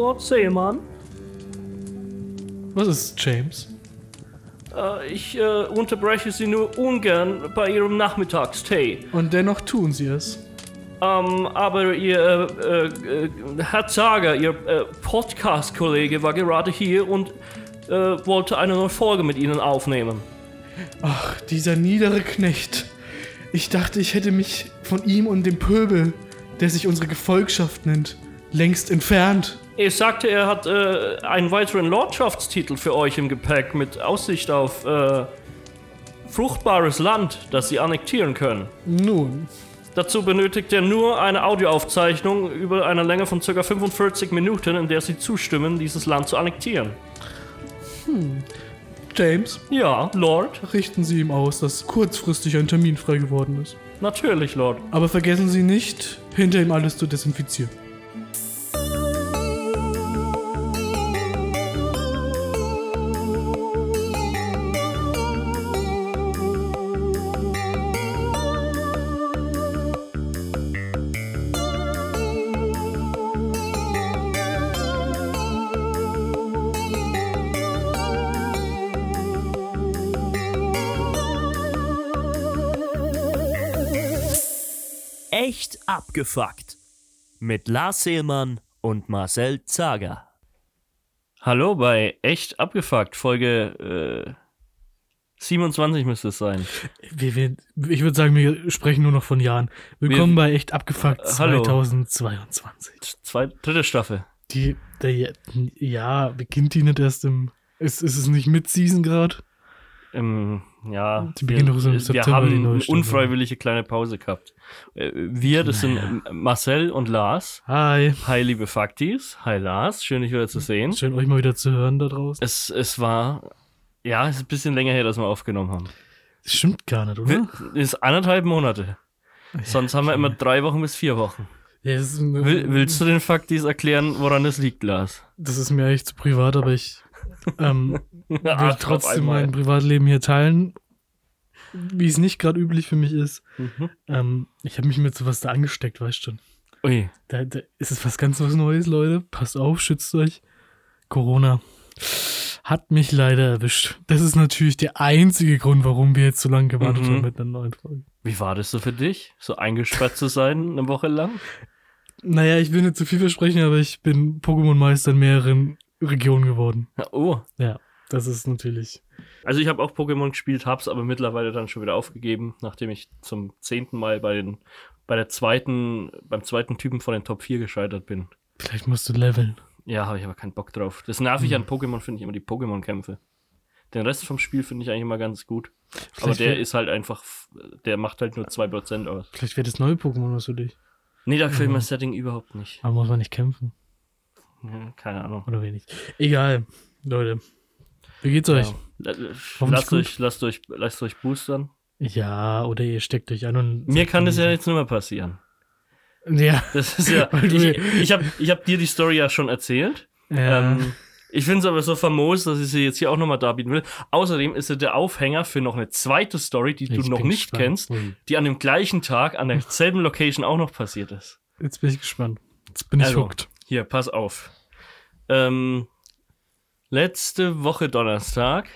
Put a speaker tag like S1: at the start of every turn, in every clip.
S1: Lord Seemann.
S2: Was ist James?
S1: Äh, ich äh, unterbreche Sie nur ungern bei Ihrem Nachmittagstee.
S2: Und dennoch tun sie es.
S1: Ähm, aber Ihr äh, äh, Herr Zager, Ihr äh, Podcast-Kollege, war gerade hier und äh, wollte eine neue Folge mit Ihnen aufnehmen.
S2: Ach, dieser niedere Knecht. Ich dachte, ich hätte mich von ihm und dem Pöbel, der sich unsere Gefolgschaft nennt, längst entfernt.
S1: Er sagte, er hat äh, einen weiteren Lordschaftstitel für euch im Gepäck mit Aussicht auf äh, fruchtbares Land, das Sie annektieren können.
S2: Nun,
S1: Dazu benötigt er nur eine Audioaufzeichnung über eine Länge von ca. 45 Minuten, in der Sie zustimmen, dieses Land zu annektieren.
S2: James,
S1: Ja, Lord.
S2: richten Sie ihm aus, dass kurzfristig ein Termin frei geworden ist.
S1: Natürlich, Lord.
S2: Aber vergessen Sie nicht, hinter ihm alles zu desinfizieren.
S3: Echt abgefuckt. Mit Lars Seelmann und Marcel Zager.
S1: Hallo bei Echt Abgefuckt, Folge äh, 27 müsste es sein.
S2: Wir, wir, ich würde sagen, wir sprechen nur noch von Jahren. Willkommen
S1: Wir-
S2: bei Echt Abgefuckt
S1: Äh, hallo.
S2: 2022.
S1: Zwei, dritte Staffel.
S2: Die, der, ja, beginnt die nicht erst im. Ist, ist es nicht Mid-Season gerade?
S1: Im, ja,
S2: Die beginnt doch so im
S1: wir
S2: September,
S1: haben
S2: die neue
S1: eine
S2: Staffel.
S1: unfreiwillige kleine Pause gehabt. Äh, Wir, das sind Marcel und Lars.
S2: Hi.
S1: Hi, liebe Faktis. Hi, Lars. Schön, dich wieder zu sehen.
S2: Schön, euch mal wieder zu hören da draußen.
S1: Es, es war, ja, es ist ein bisschen länger her, dass wir aufgenommen haben.
S2: Das stimmt gar nicht, oder?
S1: Es ist anderthalb Monate. Sonst haben wir immer drei Wochen bis vier Wochen.
S2: Ja, das, ist, ein-
S1: Will, willst du den Faktis erklären, woran das liegt, Lars?
S2: das ist mir eigentlich zu privat, aber ich ähm, will trotzdem mein Privatleben hier teilen, wie es nicht gerade üblich für mich ist.
S1: Mhm.
S2: Ähm, ich habe mich mit sowas da angesteckt, weißt du.
S1: Ui.
S2: Da, da ist es was ganz was Neues, Leute. Passt auf, schützt euch. Corona hat mich leider erwischt. Das ist natürlich der einzige Grund, warum wir jetzt so lange gewartet
S1: Mhm.
S2: haben mit einer neuen Folge.
S1: Wie war das so für dich, so eingesperrt zu sein, eine Woche lang?
S2: Naja, ich will nicht zu viel versprechen, aber ich bin Pokémon-Meister in mehreren Regionen geworden.
S1: Oh.
S2: Ja, das ist natürlich.
S1: Also ich habe auch Pokémon gespielt, hab's aber mittlerweile dann schon wieder aufgegeben, nachdem ich zum zehnten Mal bei den, bei der zweiten, beim zweiten Typen von den Top 4 gescheitert bin.
S2: Vielleicht musst du leveln.
S1: Ja, habe ich aber keinen Bock drauf. Das nervig
S2: Hm.
S1: an Pokémon finde ich immer die Pokémon-Kämpfe. Den Rest vom Spiel finde ich eigentlich immer ganz gut. Aber
S2: Vielleicht
S1: der
S2: wär-
S1: ist halt einfach, der macht halt nur 2% aus.
S2: Vielleicht wäre das neue Pokémon was für dich.
S1: Nee, da gefällt
S2: Mhm.
S1: mir das Setting überhaupt nicht.
S2: Aber muss man nicht kämpfen.
S1: Ja, keine Ahnung.
S2: Oder wenig. Egal, Leute. Wie geht's euch?
S1: Ja. Lasst euch, lasst euch, lasst euch boostern.
S2: Ja, oder ihr steckt euch an und.
S1: Mir kann das ja jetzt nicht mehr passieren.
S2: Ja.
S1: Das ist ja.
S2: Du-
S1: ich ich habe ich hab dir die Story ja schon erzählt.
S2: ja.
S1: Ähm, ich finde es aber so famos, dass ich sie jetzt hier auch nochmal darbieten will. Außerdem ist sie der Aufhänger für noch eine zweite Story, die du
S2: Ich
S1: noch
S2: bin
S1: nicht
S2: gespannt.
S1: kennst, die an dem gleichen Tag an derselben Location auch noch passiert ist.
S2: Jetzt bin ich gespannt. Jetzt bin ich
S1: Also,
S2: hooked.
S1: Hier, pass auf. Ähm, letzte Woche Donnerstag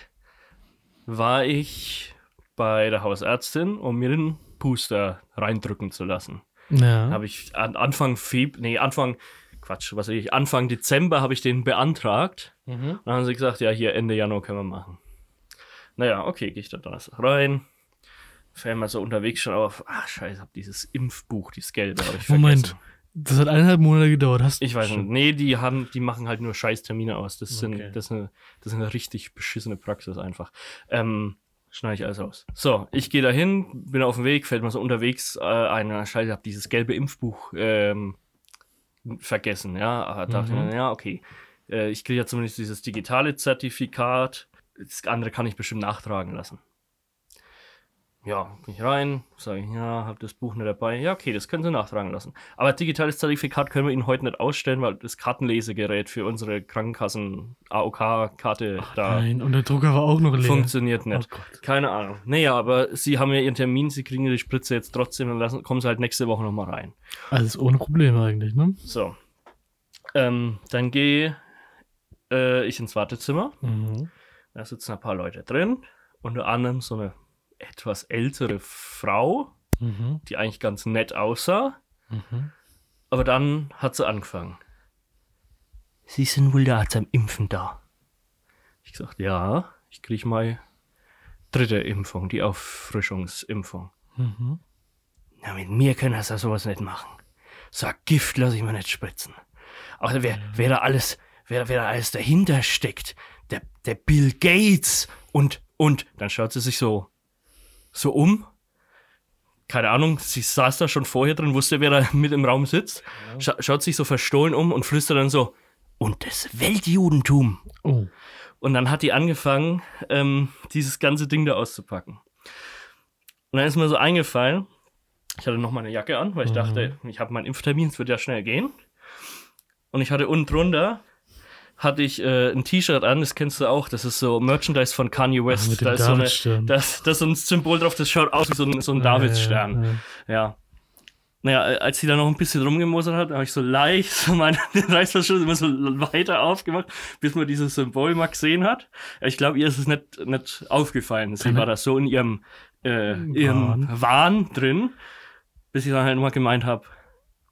S1: war ich bei der Hausärztin, um mir den Booster reindrücken zu lassen.
S2: Ja.
S1: Habe ich an Anfang Feb, nee, Anfang, Quatsch, was weiß ich, Anfang Dezember habe ich den beantragt.
S2: Mhm.
S1: Dann haben sie gesagt, ja, hier Ende Januar können wir machen. Naja, okay, gehe ich da Donnerstag rein. Fällt mal so unterwegs schon auf, ach scheiße, hab dieses Impfbuch, dieses gelbe, habe ich
S2: Moment.
S1: vergessen.
S2: Das hat eineinhalb Monate gedauert. Hast
S1: Ich weiß nicht. Nee, die haben, die machen halt nur scheiß Termine aus. Das sind,
S2: Okay.
S1: das ist eine, das ist eine richtig beschissene Praxis einfach. Ähm, schneide ich alles aus. So, ich gehe dahin, bin auf dem Weg, fällt mir so unterwegs äh, ein, ah, scheiße, ich habe dieses gelbe Impfbuch ähm, vergessen, ja. Aber dachte
S2: Mhm.
S1: mir, ja, okay. Äh, ich kriege ja zumindest dieses digitale Zertifikat. Das andere kann ich bestimmt nachtragen lassen. Ja, bin ich rein, sage ich, ja, habe das Buch nicht dabei. Ja, okay, das können Sie nachtragen lassen. Aber digitales Zertifikat können wir Ihnen heute nicht ausstellen, weil das Kartenlesegerät für unsere Krankenkassen AOK-Karte da
S2: Nein, und der Drucker war auch noch leer.
S1: funktioniert nicht.
S2: Oh.
S1: Keine Ahnung. Naja, aber Sie haben ja Ihren Termin, Sie kriegen die Spritze jetzt trotzdem, dann lassen, kommen Sie halt nächste Woche nochmal rein.
S2: Alles ohne Probleme eigentlich, ne?
S1: So. Ähm, dann gehe äh, ich ins Wartezimmer.
S2: Mhm.
S1: Da sitzen ein paar Leute drin. Unter anderem so eine etwas ältere Frau,
S2: Mhm.
S1: die eigentlich ganz nett aussah.
S2: Mhm.
S1: Aber dann hat sie angefangen. Sie sind wohl da zum Impfen da. Ich gesagt, ja, ich kriege mal dritte Impfung, die Auffrischungsimpfung.
S2: Mhm.
S1: Na, mit mir können sie sowas nicht machen. So ein Gift lasse ich mir nicht spritzen. Aber wer, wer da alles, wer, wer da alles dahinter steckt, der, der Bill Gates und, und, dann schaut sie sich so, so um. Keine Ahnung, sie saß da schon vorher drin, wusste, wer da mit im Raum sitzt. Scha schaut sich so verstohlen um und flüstert dann so, und das Weltjudentum.
S2: Oh.
S1: Und dann hat die angefangen, ähm, dieses ganze Ding da auszupacken. Und dann ist mir so eingefallen, ich hatte noch meine Jacke an, weil ich
S2: Mhm.
S1: dachte, ich habe meinen Impftermin, es wird ja schnell gehen. Und ich hatte unten drunter hatte ich äh, ein T-Shirt an, das kennst du auch, das ist so Merchandise von Kanye West.
S2: mit dem
S1: da ist so eine, das, das ist so ein Symbol drauf, das schaut aus wie so ein, so ein Davidsstern.
S2: Ja, ja, ja.
S1: Ja. Naja, äh, als sie da noch ein bisschen rumgemosert hat, habe ich so leicht so meine Reißverschluss immer so weiter aufgemacht, bis man dieses Symbol mal gesehen hat. Ich glaube, ihr ist es nicht, nicht aufgefallen. Sie war da so in ihrem, äh, ihrem Wahn drin, bis ich dann halt mal gemeint habe,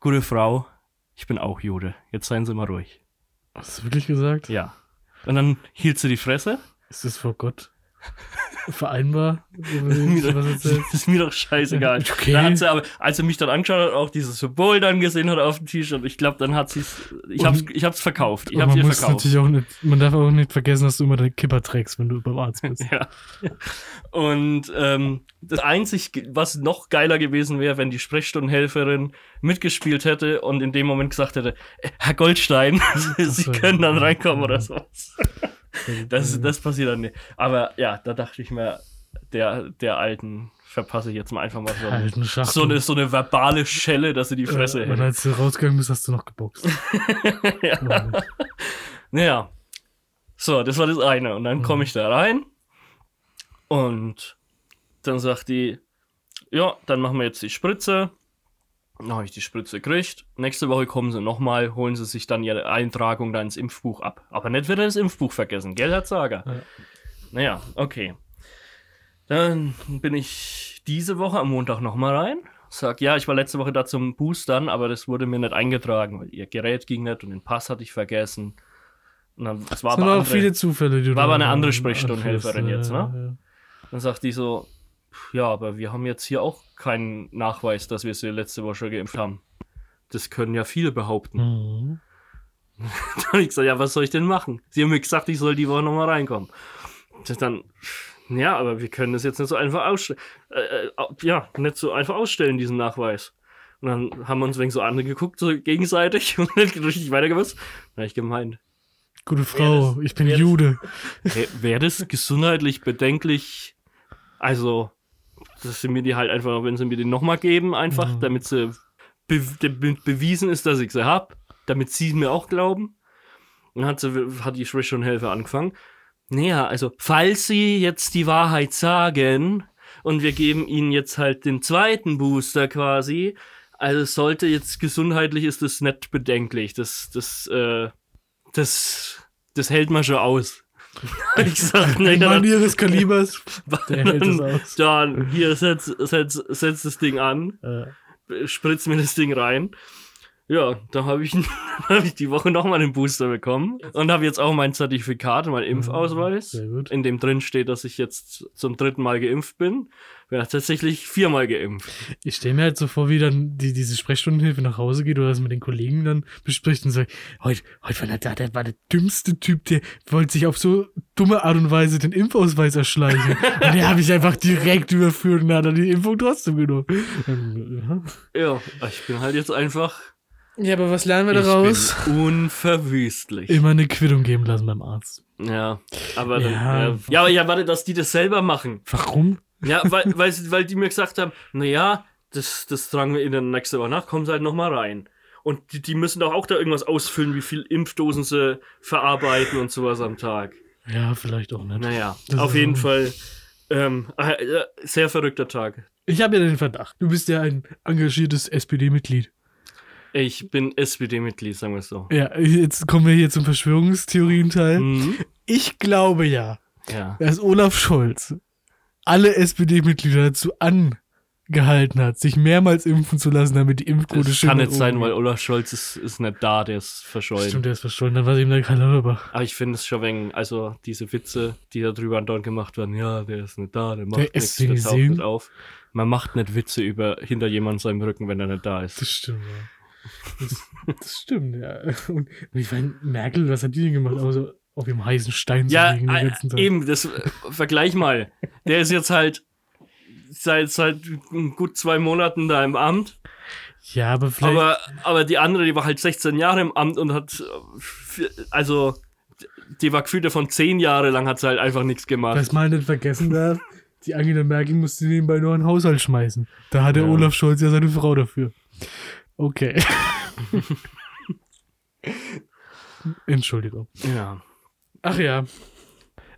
S1: gute Frau, ich bin auch Jude. Jetzt seien Sie mal ruhig.
S2: Hast du wirklich gesagt?
S1: Ja. Und dann hielt sie die Fresse.
S2: Ist das vor Gott vereinbar? erzählst?
S1: ist mir doch scheißegal.
S2: Okay.
S1: Dann hat sie aber, als sie mich dann angeschaut hat, auch dieses Symbol dann gesehen hat auf dem T-Shirt, ich glaube, dann hat sie es, ich hab's, ich hab's verkauft. Ich hab's
S2: man
S1: ihr verkauft.
S2: natürlich auch nicht, man darf auch nicht vergessen, dass du immer deinen Kipper trägst, wenn du beim Arzt bist.
S1: Ja. Und ähm, das einzig, ge- was noch geiler gewesen wäre, wenn die Sprechstundenhelferin mitgespielt hätte und in dem Moment gesagt hätte, "Äh, Herr Goldstein, Sie können dann reinkommen oder sowas. Das, das passiert dann nicht. Aber ja, da dachte ich mir, der, der Alten verpasse ich jetzt mal einfach mal so,
S2: Schachtel.
S1: so, eine, so eine verbale Schelle, dass sie die Fresse
S2: Äh, Und
S1: hält.
S2: als du rausgegangen bist, hast du noch geboxt.
S1: ja. Naja. So, das war das eine. Und dann
S2: Mhm.
S1: komme ich da rein und dann sagt die, ja, dann machen wir jetzt die Spritze. Dann habe ich die Spritze gekriegt. Nächste Woche kommen sie nochmal, holen sie sich dann ihre Eintragung da ins Impfbuch ab. Aber nicht wieder das Impfbuch vergessen, gell, Herr Zager?
S2: Ja.
S1: Naja, okay. Dann bin ich diese Woche am Montag nochmal rein. Sag, ja, ich war letzte Woche da zum Boostern, aber das wurde mir nicht eingetragen, weil ihr Gerät ging nicht und den Pass hatte ich vergessen. Und dann, es war
S2: sind
S1: aber
S2: auch
S1: andere,
S2: viele Zufälle, die du
S1: War aber eine andere Sprechstundenhelferin
S2: ja,
S1: jetzt, ne?
S2: ja.
S1: Dann sagt die so, "Pff, ja, aber wir haben jetzt hier auch keinen Nachweis, dass wir sie letzte Woche schon geimpft haben. Das können ja viele behaupten.
S2: Mhm.
S1: Dann hab ich gesagt, ja, was soll ich denn machen? Sie haben mir gesagt, ich soll die Woche nochmal reinkommen. Das dann, ja, aber wir können das jetzt nicht so einfach ausstellen. Äh, äh, ja, nicht so einfach ausstellen, diesen Nachweis. Und dann haben wir uns wegen so angeguckt, so gegenseitig und nicht richtig weitergewusst. Dann hab ich gemeint,
S2: Gute Frau,
S1: das-
S2: ich bin Jude.
S1: wäre das gesundheitlich bedenklich? Also, dass sie mir die halt einfach, wenn sie mir die nochmal geben, einfach,
S2: Mhm.
S1: damit sie be be bewiesen ist, dass ich sie hab, damit sie mir auch glauben. Und dann hat, sie, hat die Sprechstundenhelfer angefangen. Naja, also, falls sie jetzt die Wahrheit sagen und wir geben ihnen jetzt halt den zweiten Booster quasi, also sollte jetzt gesundheitlich ist das nicht bedenklich. Das, das, äh, das, das hält man schon aus. ich sag, nee,
S2: Ein Mann ihres Kalibers, der hält es aus.
S1: dann hier, setz, setz, setz das Ding an,
S2: Äh,
S1: spritz mir das Ding rein. Ja, da habe ich, hab ich die Woche nochmal einen Booster bekommen und habe jetzt auch mein Zertifikat, mein Impfausweis,
S2: Sehr gut.
S1: in dem drin steht, dass ich jetzt zum dritten Mal geimpft bin. Bin ja tatsächlich viermal geimpft.
S2: Ich stelle mir halt so vor, wie dann die, diese Sprechstundenhilfe nach Hause geht oder das mit den Kollegen dann bespricht und sagt, heute, heute war der, der war der dümmste Typ, der wollte sich auf so dumme Art und Weise den Impfausweis erschleichen. und den habe ich einfach direkt überführt und hat dann die Impfung trotzdem genommen.
S1: Ja, ich bin halt jetzt einfach.
S2: Ja, aber was lernen wir
S1: Ich
S2: daraus?
S1: bin unverwüstlich.
S2: Immer eine Quittung geben lassen beim Arzt.
S1: Ja, aber dann,
S2: Ja.
S1: ja. ja, aber ja, warte, dass die das selber machen.
S2: Warum?
S1: Ja, weil, weil, weil die mir gesagt haben, naja, das, das tragen wir ihnen nächste Woche nach, kommen sie halt nochmal rein. Und die, die müssen doch auch da irgendwas ausfüllen, wie viel Impfdosen sie verarbeiten und sowas am Tag.
S2: Ja, vielleicht auch nicht.
S1: Naja,
S2: Das
S1: auf jeden Fall ähm, äh, äh, sehr verrückter Tag.
S2: Ich habe ja den Verdacht. Du bist ja ein engagiertes SPD-Mitglied.
S1: Ich bin SPD-Mitglied, sagen wir es so.
S2: Ja, jetzt kommen wir hier zum Verschwörungstheorien-Teil.
S1: Mhm.
S2: Ich glaube ja,
S1: Ja.
S2: dass Olaf Scholz alle SPD-Mitglieder dazu angehalten hat, sich mehrmals impfen zu lassen, damit die Impfquote
S1: Das
S2: schön
S1: kann nicht sein, weil. Olaf Scholz ist, ist nicht da, der ist verschollen.
S2: Stimmt, der ist verschollen, dann war es eben der Karl Lauterbach.
S1: Aber ich finde es schon wegen, also diese Witze, die da drüber andauernd gemacht werden, ja, der ist nicht da, der macht
S2: Der
S1: nichts, der taucht nicht auf. Man macht nicht Witze über hinter jemand seinem Rücken, wenn er nicht da ist.
S2: Das stimmt, ja. Das, das stimmt, ja. Und ich meine, Merkel, was hat die denn gemacht? Außer auf dem heißen Stein zu
S1: Ja,
S2: liegen den
S1: äh,
S2: ganzen Tag.
S1: eben, das äh, vergleich mal. Der ist jetzt halt seit, seit gut zwei Monaten da im Amt.
S2: Ja, aber vielleicht.
S1: Aber, aber die andere, die war halt 16 Jahre im Amt und hat, äh, also, die war gefühlt davon 10 Jahre lang, hat sie halt einfach nichts gemacht.
S2: was man nicht vergessen darf, die Angela Merkel musste nebenbei nur einen Haushalt schmeißen. Da hat der
S1: Ja.
S2: Olaf Scholz ja seine Frau dafür. Okay. Entschuldigung.
S1: ja.
S2: Ach ja.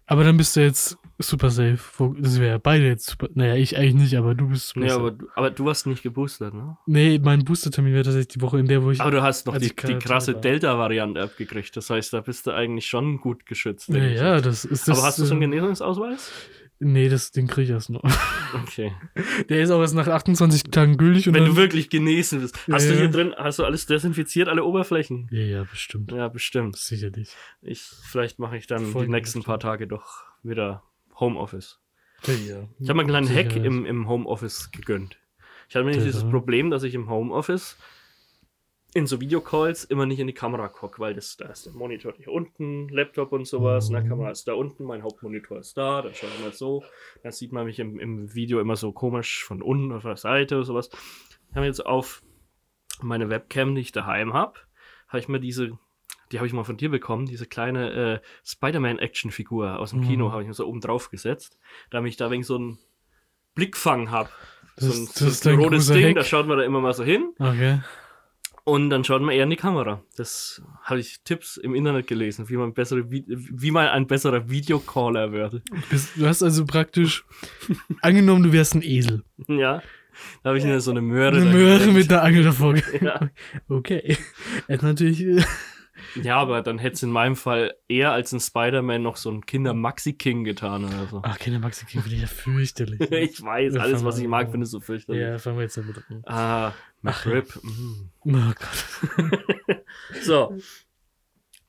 S2: Aber dann bist du jetzt super safe. Das wäre beide jetzt super. Naja, ich eigentlich nicht, aber du bist super safe.
S1: aber, du- aber du hast nicht geboostert, ne?
S2: nee, mein Booster-Termin wäre tatsächlich die Woche, in der, wo ich.
S1: Aber du hast noch die, die krasse. Delta-Variante abgekriegt. Das heißt, da bist du eigentlich schon gut geschützt.
S2: ja,
S1: denke ich.
S2: ja, das ist das.
S1: Aber hast du so einen
S2: äh,
S1: Genesungsausweis?
S2: Nee, das, den krieg ich erst noch.
S1: Okay.
S2: Der ist auch erst nach 28 Tagen gültig
S1: Wenn du wirklich genesen bist. Hast
S2: Ja,
S1: du hier
S2: ja.
S1: drin, hast du alles desinfiziert, alle Oberflächen?
S2: Ja, ja, bestimmt.
S1: Ja, bestimmt.
S2: Sicherlich.
S1: Ich, vielleicht mache ich dann
S2: Voll
S1: die nächsten paar Tage doch wieder Homeoffice.
S2: Ja, ja.
S1: Ich habe mir einen kleinen Hack im, im Homeoffice gegönnt. Ich hatte nämlich dieses. Problem, dass ich im Homeoffice in so Videocalls immer nicht in die Kamera gucke, weil das, da ist der Monitor hier unten, Laptop und sowas, und die Kamera ist da unten, mein Hauptmonitor ist da, dann schaut man so, dann sieht man mich im, im Video immer so komisch von unten oder von der Seite oder sowas. Ich habe jetzt auf meine Webcam, die ich daheim habe, habe ich mir diese, die habe ich mal von dir bekommen, diese kleine äh, Spider-Man-Action-Figur aus dem
S2: Mhm.
S1: Kino, habe ich mir so oben drauf gesetzt, damit ich da wegen so einen Blickfang habe.
S2: Das,
S1: So ein,
S2: das
S1: so
S2: ist
S1: ein rotes Ding,
S2: Hack.
S1: da schaut man da immer mal so hin
S2: Okay.
S1: Und dann schaut man eher in die Kamera. Das habe ich Tipps im Internet gelesen, wie man bessere, wie man ein besserer Videocaller wird.
S2: Bist, du hast also praktisch angenommen, du wärst ein Esel.
S1: Ja, da habe ich mir so eine Möhre.
S2: Eine Möhre mit einer Angel davor.
S1: Ja.
S2: Okay. Er ist natürlich.
S1: Ja, aber dann hätte es in meinem Fall eher als ein Spider-Man noch so ein Kinder-Maxi-King getan oder so.
S2: Ach, Kinder Maxi King finde ich ja fürchterlich.
S1: Ich weiß, alles, was ich mag,
S2: an.
S1: findest du fürchterlich.
S2: Ja, fangen wir jetzt damit an.
S1: Ah,
S2: Ach,
S1: McRib. mm.
S2: Oh Gott.
S1: So.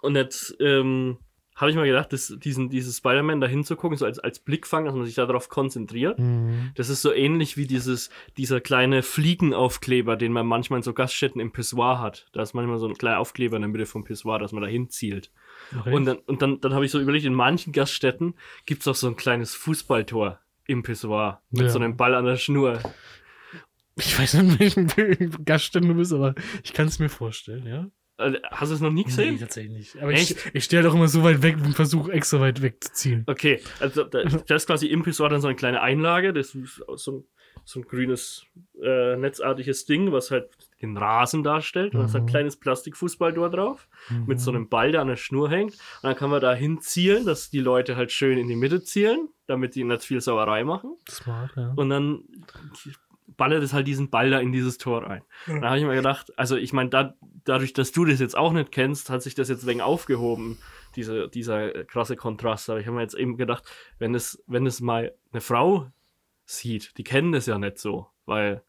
S1: Und jetzt ähm, habe ich mal gedacht, dass diesen, dieses Spider-Man da hinzugucken, so als, als Blickfang, dass man sich darauf konzentriert.
S2: Mhm.
S1: Das ist so ähnlich wie dieses, dieser kleine Fliegenaufkleber, den man manchmal in so Gaststätten im Pissoir hat. Da ist manchmal so ein kleiner Aufkleber in der Mitte vom Pissoir, dass man da hinzielt.
S2: Okay.
S1: Und dann, und dann, dann habe ich so überlegt, in manchen Gaststätten gibt es auch so ein kleines Fußballtor im Pissoir mit
S2: Ja.
S1: so einem Ball an der Schnur.
S2: ich weiß nicht, in welchem Gaststätten du bist, aber ich kann es mir vorstellen, ja?
S1: Äh, Hast du es noch nie gesehen?
S2: Nee, tatsächlich nicht. Aber ich,
S1: Echt?
S2: ich stehe doch immer so weit weg und versuche extra weit weg zu zielen.
S1: Okay, also da, da ist quasi im Pissoir dann so eine kleine Einlage, das ist so ein, so ein grünes, äh, netzartiges Ding, was halt den Rasen darstellt. Und da ist ein
S2: Mhm.
S1: kleines Plastikfußballtor drauf, mit so einem Ball, der an der Schnur hängt. Und dann kann man da hinzielen, dass die Leute halt schön in die Mitte zielen, damit die nicht viel Sauerei machen.
S2: Smart, ja.
S1: Und dann ballert es halt diesen Ball da in dieses Tor rein. Da habe ich mir gedacht, also ich meine, da, dadurch, dass du das jetzt auch nicht kennst, hat sich das jetzt wegen aufgehoben, diese, dieser äh, krasse Kontrast. Aber ich habe mir jetzt eben gedacht, wenn es, wenn es mal eine Frau sieht, die kennen das ja nicht so, weil,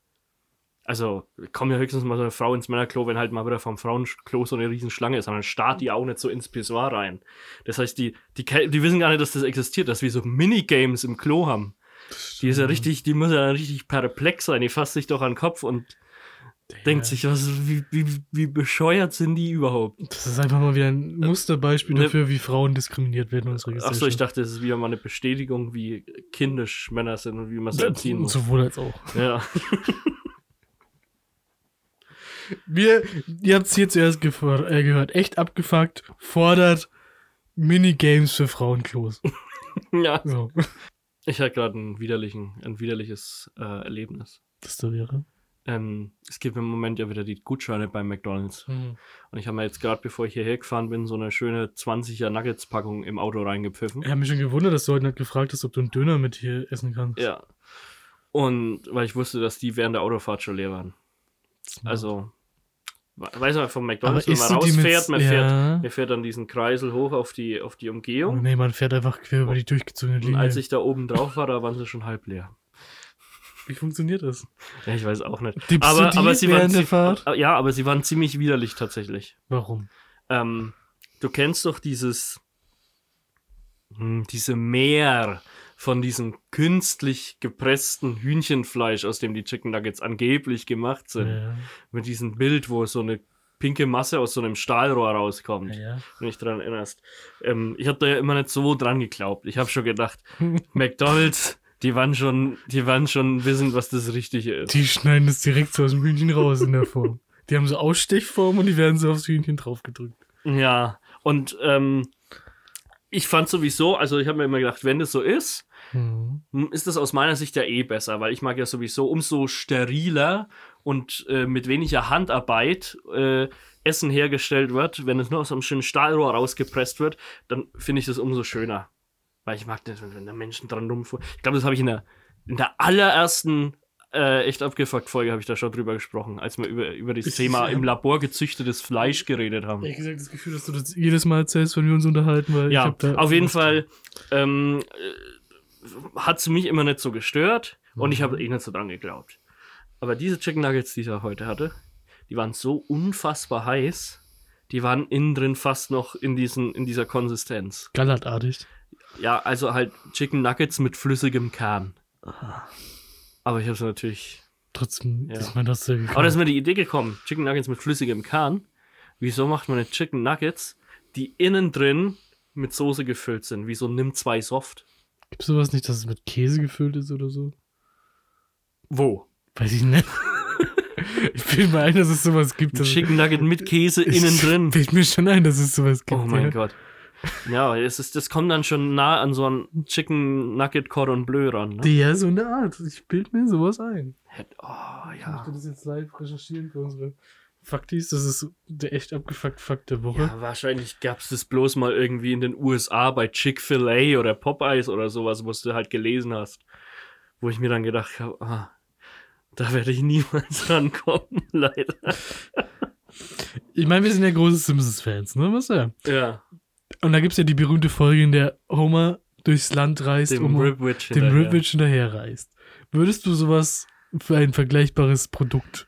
S1: also kommt ja höchstens mal so eine Frau ins Männerklo, wenn halt mal wieder vom Frauenklo so eine riesen Schlange ist, aber dann starrt die auch nicht so ins Pissoir rein. Das heißt, die, die, die wissen gar nicht, dass das existiert, dass wir so Minigames im Klo haben. Die ist ja richtig, die muss ja richtig perplex sein. Die fasst sich doch an den Kopf und denkt sich, was, wie, wie, wie bescheuert sind die überhaupt?
S2: Das ist einfach mal wieder ein Musterbeispiel
S1: Ne-
S2: dafür, wie Frauen diskriminiert werden in unserer Gesellschaft.
S1: Achso, ich dachte, das ist wieder mal eine Bestätigung, wie kindisch Männer sind und wie man sie erziehen muss.
S2: Sowohl als auch.
S1: Ja.
S2: Wir, ihr habt es hier zuerst äh, gehört. Echt abgefuckt, fordert Minigames für Frauenklos.
S1: ja.
S2: So,
S1: Ich hatte gerade ein, widerlichen, ein widerliches äh, Erlebnis.
S2: das da wäre.
S1: Ähm, es gibt im Moment ja wieder die Gutscheine bei McDonalds. Und ich habe mir jetzt gerade, bevor ich hierher gefahren bin, so eine schöne 20er Nuggets-Packung im Auto reingepfiffen.
S2: Ich habe mich schon gewundert, dass du heute nicht gefragt hast, ob du einen Döner mit hier essen kannst.
S1: Ja. Und weil ich wusste, dass die während der Autofahrt schon leer waren.
S2: Smart.
S1: Also, Weiß man, vom McDonalds, wenn man
S2: die
S1: rausfährt, man,
S2: ja.
S1: fährt, man fährt dann diesen Kreisel hoch auf die, auf die
S2: Oh,
S1: Umgehung.
S2: nee, man fährt einfach quer über die durchgezogene
S1: Und
S2: Linie.
S1: als ich da oben drauf war, da waren sie schon halb leer.
S2: Wie funktioniert das?
S1: Ja, ich weiß auch nicht.
S2: Dippst
S1: aber,
S2: die
S1: aber sie waren zi-
S2: Fahrt?
S1: Ja, aber sie waren ziemlich widerlich tatsächlich.
S2: Warum?
S1: Ähm, du kennst doch dieses, hm, diese Meer von diesem künstlich gepressten Hühnchenfleisch, aus dem die Chicken Nuggets angeblich gemacht sind.
S2: Ja,
S1: Mit diesem Bild, wo so eine pinke Masse aus so einem Stahlrohr rauskommt.
S2: ja.
S1: wenn dich daran erinnerst. Ähm, ich habe da ja immer nicht so dran geglaubt. Ich habe schon gedacht, McDonalds, die waren schon, die waren schon wissen, was das Richtige ist.
S2: Die schneiden das direkt so aus dem Hühnchen raus in der Form. Die haben so Ausstechform und die werden so aufs Hühnchen draufgedrückt.
S1: Ja, und ähm, ich fand sowieso, also ich habe mir immer gedacht, wenn das so ist,
S2: Mhm.
S1: hm, ist das aus meiner Sicht ja eh besser, weil ich mag ja sowieso umso steriler und äh, mit weniger Handarbeit äh, Essen hergestellt wird, wenn es nur aus einem schönen Stahlrohr rausgepresst wird, dann finde ich das umso schöner. Weil ich mag das, wenn, da Menschen dran rumfuhren. Ich glaube, das habe ich in der, in der allerersten äh, echt abgefuckt Folge habe ich da schon drüber gesprochen, als wir über, über das
S2: Ich-
S1: Thema
S2: ja.
S1: im Labor gezüchtetes Fleisch geredet haben.
S2: Ehrlich gesagt, das Gefühl, dass du das jedes Mal erzählst, wenn wir uns unterhalten, weil ich
S1: Ja, auf jeden Fall ähm, hat es mich immer nicht so gestört und ich habe eh nicht so dran geglaubt. Aber diese Chicken Nuggets, die ich heute hatte, die waren so unfassbar heiß, die waren innen drin fast noch in, diesen, in dieser Konsistenz.
S2: Gallertartig.
S1: Ja, also halt Chicken Nuggets mit flüssigem Kern. Aber ich habe es natürlich.
S2: Trotzdem,
S1: Ja.
S2: ich meine, das ist ja
S1: Aber da ist mir die Idee gekommen: Chicken Nuggets mit flüssigem Kern. Wieso macht man nicht Chicken Nuggets, die innen drin mit Soße gefüllt sind, wie so Nimm 2 Soft?
S2: Gibt es sowas nicht, dass es mit Käse gefüllt ist oder so?
S1: Wo?
S2: Weiß ich nicht. ich bilde mir ein, dass es sowas gibt.
S1: Ein Chicken Nugget mit Käse innen drin.
S2: Fällt mir schon ein, dass es sowas gibt.
S1: Oh mein
S2: ja.
S1: Gott. Ja, es ist, das kommt dann schon nah an so ein Chicken Nugget Cordon Bleu ran. Ne?
S2: Ja, so eine Art. Ich bild mir sowas ein.
S1: Oh,
S2: Ich
S1: ja.
S2: möchte das jetzt live recherchieren für unsere Faktis. Das ist der echt abgefuckt Fakt der Woche.
S1: ja. Wahrscheinlich gab es das bloß mal irgendwie in den USA bei Chick-fil-A oder Popeyes oder sowas, was du halt gelesen hast. Wo ich mir dann gedacht habe, ah, da werde ich niemals rankommen, leider.
S2: Ich meine, wir sind ja große Simpsons-Fans, ne? Was ja.
S1: Ja,
S2: Und da gibt es ja die berühmte Folge, in der Homer durchs Land reist,
S1: dem
S2: um
S1: Ribwitch
S2: dem
S1: hinterher.
S2: Ribwitch hinterher reist. Würdest du sowas für ein vergleichbares Produkt?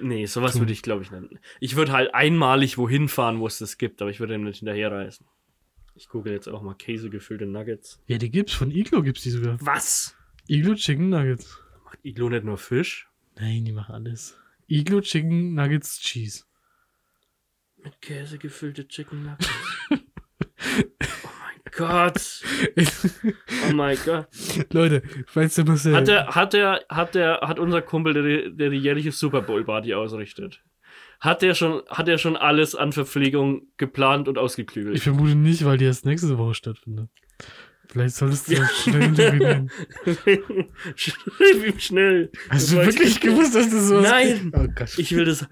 S1: Nee, sowas
S2: Tun.
S1: würde ich glaube ich nicht. Ich würde halt einmalig wohin fahren, wo es das gibt, aber ich würde ihm nicht hinterherreisen. Ich google jetzt auch mal käsegefüllte Nuggets.
S2: Ja, die gibt's. Von Iglo gibt's die sogar.
S1: Was?
S2: Iglo Chicken Nuggets.
S1: Macht Iglo nicht nur Fisch?
S2: Nein, die machen alles. Iglo Chicken Nuggets Cheese.
S1: Mit Käse gefüllte Chicken Nuggets. oh mein Gott. Oh mein Gott.
S2: Leute, falls der Marcel.
S1: Hat der, hat der, hat der, hat unser Kumpel, der, die- der die jährliche Super Bowl Party ausrichtet, hat der schon, hat er schon alles an Verpflegung geplant und
S2: Ich
S1: ausgeklügelt?
S2: vermute nicht, weil die erst nächste Woche stattfindet. Vielleicht solltest du ja. schnell intervenieren.
S1: Schreib ihm schnell.
S2: Hast du wirklich gewusst, dass das so
S1: Nein.
S2: Oh Gott.
S1: Ich will das.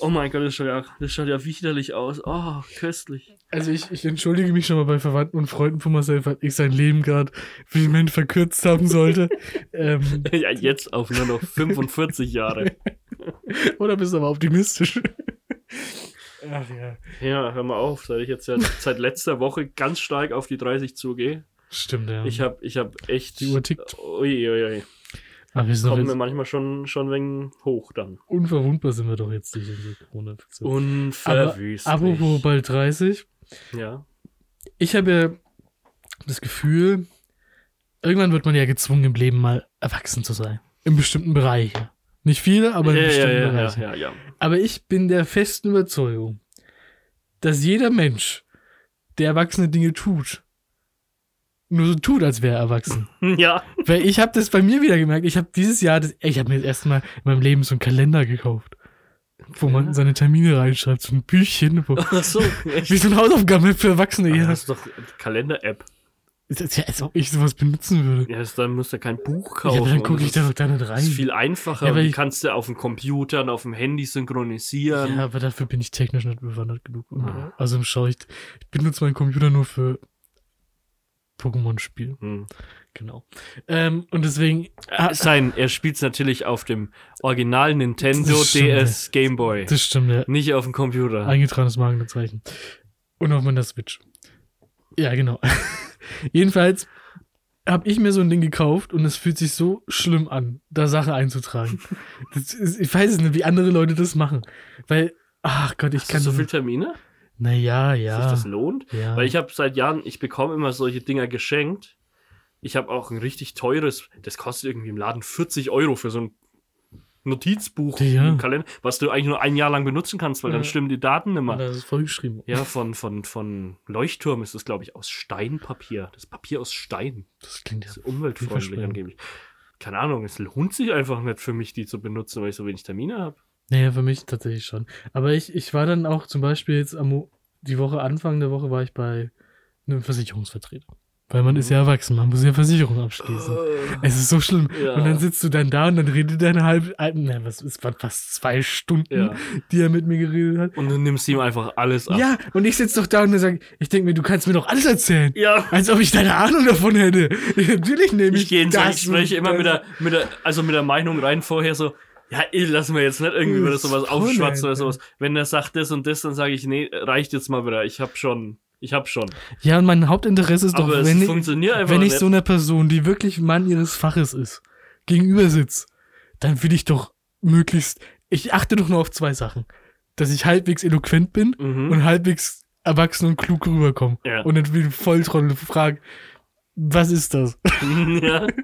S1: Oh mein Gott, das schaut ja, das schaut ja widerlich aus. Oh, köstlich.
S2: Also ich, ich entschuldige mich schon mal bei Verwandten und Freunden von Marcel, weil ich sein Leben gerade vehement verkürzt haben sollte. ähm,
S1: Ja, jetzt auf nur noch 45 Jahre.
S2: oder bist du aber optimistisch? Ach ja.
S1: Ja, hör mal auf, seit ich jetzt ja seit letzter Woche ganz stark auf die 30 zugehe.
S2: Stimmt, ja.
S1: Ich habe ich hab echt.
S2: Die Uhr tickt.
S1: Ui, ui, ui.
S2: aber wir sind
S1: Kommen
S2: jetzt
S1: manchmal schon, schon wegen hoch dann.
S2: unverwundbar sind wir doch jetzt durch unsere Corona-Infektion. Aber
S1: Unverwüstlich.
S2: apropos bald 30,
S1: Ja.
S2: ich habe ja das Gefühl, irgendwann wird man ja gezwungen im Leben mal erwachsen zu sein. In bestimmten Bereichen. Nicht viele, aber in
S1: ja, ja,
S2: bestimmten
S1: ja, ja,
S2: Bereichen.
S1: ja, ja.
S2: Aber ich bin der festen Überzeugung, dass jeder Mensch, der erwachsene Dinge tut, nur so tut, als wäre er erwachsen.
S1: Ja.
S2: Weil ich habe das bei mir wieder gemerkt. Ich habe dieses Jahr, das, ey, ich habe mir das erste Mal in meinem Leben so einen Kalender gekauft, wo man seine Termine reinschreibt, so ein Büchchen, wo,
S1: Ach so, echt.
S2: wie so ein Hausaufgaben für Erwachsene.
S1: Ja.
S2: Ja,
S1: Das ist doch Kalender-App.
S2: das ist ja, als ob ich sowas benutzen würde.
S1: Ja, das, dann musst du kein Buch
S2: Ja,
S1: kaufen.
S2: aber dann gucke
S1: das
S2: ich da doch da nicht
S1: Das
S2: rein.
S1: ist viel einfacher.
S2: Ja,
S1: die
S2: ich-
S1: kannst du auf dem Computer und auf dem Handy synchronisieren.
S2: Ja, aber dafür bin ich technisch nicht bewandert genug.
S1: Ah.
S2: Also schaue ich, ich benutze meinen Computer nur für Pokémon-Spiel.
S1: Hm.
S2: Genau. Ähm, und deswegen. ah,
S1: Sein, er spielt es natürlich auf dem Original Nintendo
S2: stimmt,
S1: DS Game Boy.
S2: das stimmt, ja.
S1: Nicht auf dem Computer.
S2: Eingetragenes Markenzeichen. Und auf meiner Switch. Ja, genau. Jedenfalls habe ich mir so ein Ding gekauft und es fühlt sich so schlimm an, da Sache einzutragen. Ist, ich weiß nicht, wie andere Leute das machen. Weil, ach Gott, ich
S1: Hast du
S2: kann
S1: so viele Termine?
S2: Naja,
S1: Dass sich
S2: ja.
S1: das lohnt?
S2: ja.
S1: Weil ich habe seit Jahren, ich bekomme immer solche Dinger geschenkt. Ich habe auch ein richtig teures, das kostet irgendwie im Laden 40 Euro für so ein Notizbuch
S2: Ja.
S1: im Kalender, was du eigentlich nur ein Jahr lang benutzen kannst, weil dann
S2: Ja.
S1: stimmen die Daten immer.
S2: da ist vollgeschrieben.
S1: Ja, von, von, von Leuchtturm ist das, glaube ich, aus Steinpapier. Das Papier aus Stein.
S2: Das klingt ja.
S1: Das ist umweltfreundlich angeblich. Keine Ahnung, es lohnt sich einfach nicht für mich, die zu benutzen, weil ich so wenig Termine habe.
S2: Naja, für mich tatsächlich schon. Aber ich, ich war dann auch zum Beispiel jetzt am, die Woche, Anfang der Woche war ich bei einem Versicherungsvertreter. Weil man ist ja erwachsen, man muss ja Versicherung abschließen. Es ist so schlimm.
S1: Ja.
S2: Und dann sitzt du dann da und dann redet er eine halbe, äh, ne, was, es waren fast zwei Stunden,
S1: Ja.
S2: die er mit mir geredet hat.
S1: Und du nimmst ihm einfach alles ab.
S2: Ja, und ich sitze doch da und sage, ich denke mir, du kannst mir doch alles erzählen.
S1: Ja.
S2: Als ob ich deine Ahnung davon hätte. Natürlich nehme ich
S1: Ich gehe ins Gespräch
S2: und
S1: immer mit der, mit der, also mit der Meinung rein vorher so, ja, ey, lass mir jetzt nicht irgendwie wieder sowas
S2: Voll,
S1: aufschwatzen oder sowas. Wenn er sagt das und das, dann sage ich, nee, reicht jetzt mal wieder. Ich hab schon, ich hab schon.
S2: Ja, und mein Hauptinteresse ist doch,
S1: Aber es
S2: wenn ich, wenn ich so einer Person, die wirklich Mann ihres Faches ist, gegenüber sitze, dann will ich doch möglichst, ich achte doch nur auf zwei Sachen. Dass ich halbwegs eloquent bin
S1: Mhm.
S2: und halbwegs erwachsen und klug rüberkomme.
S1: Ja.
S2: Und dann will ich Volltrottel fragen, was ist das?
S1: ja.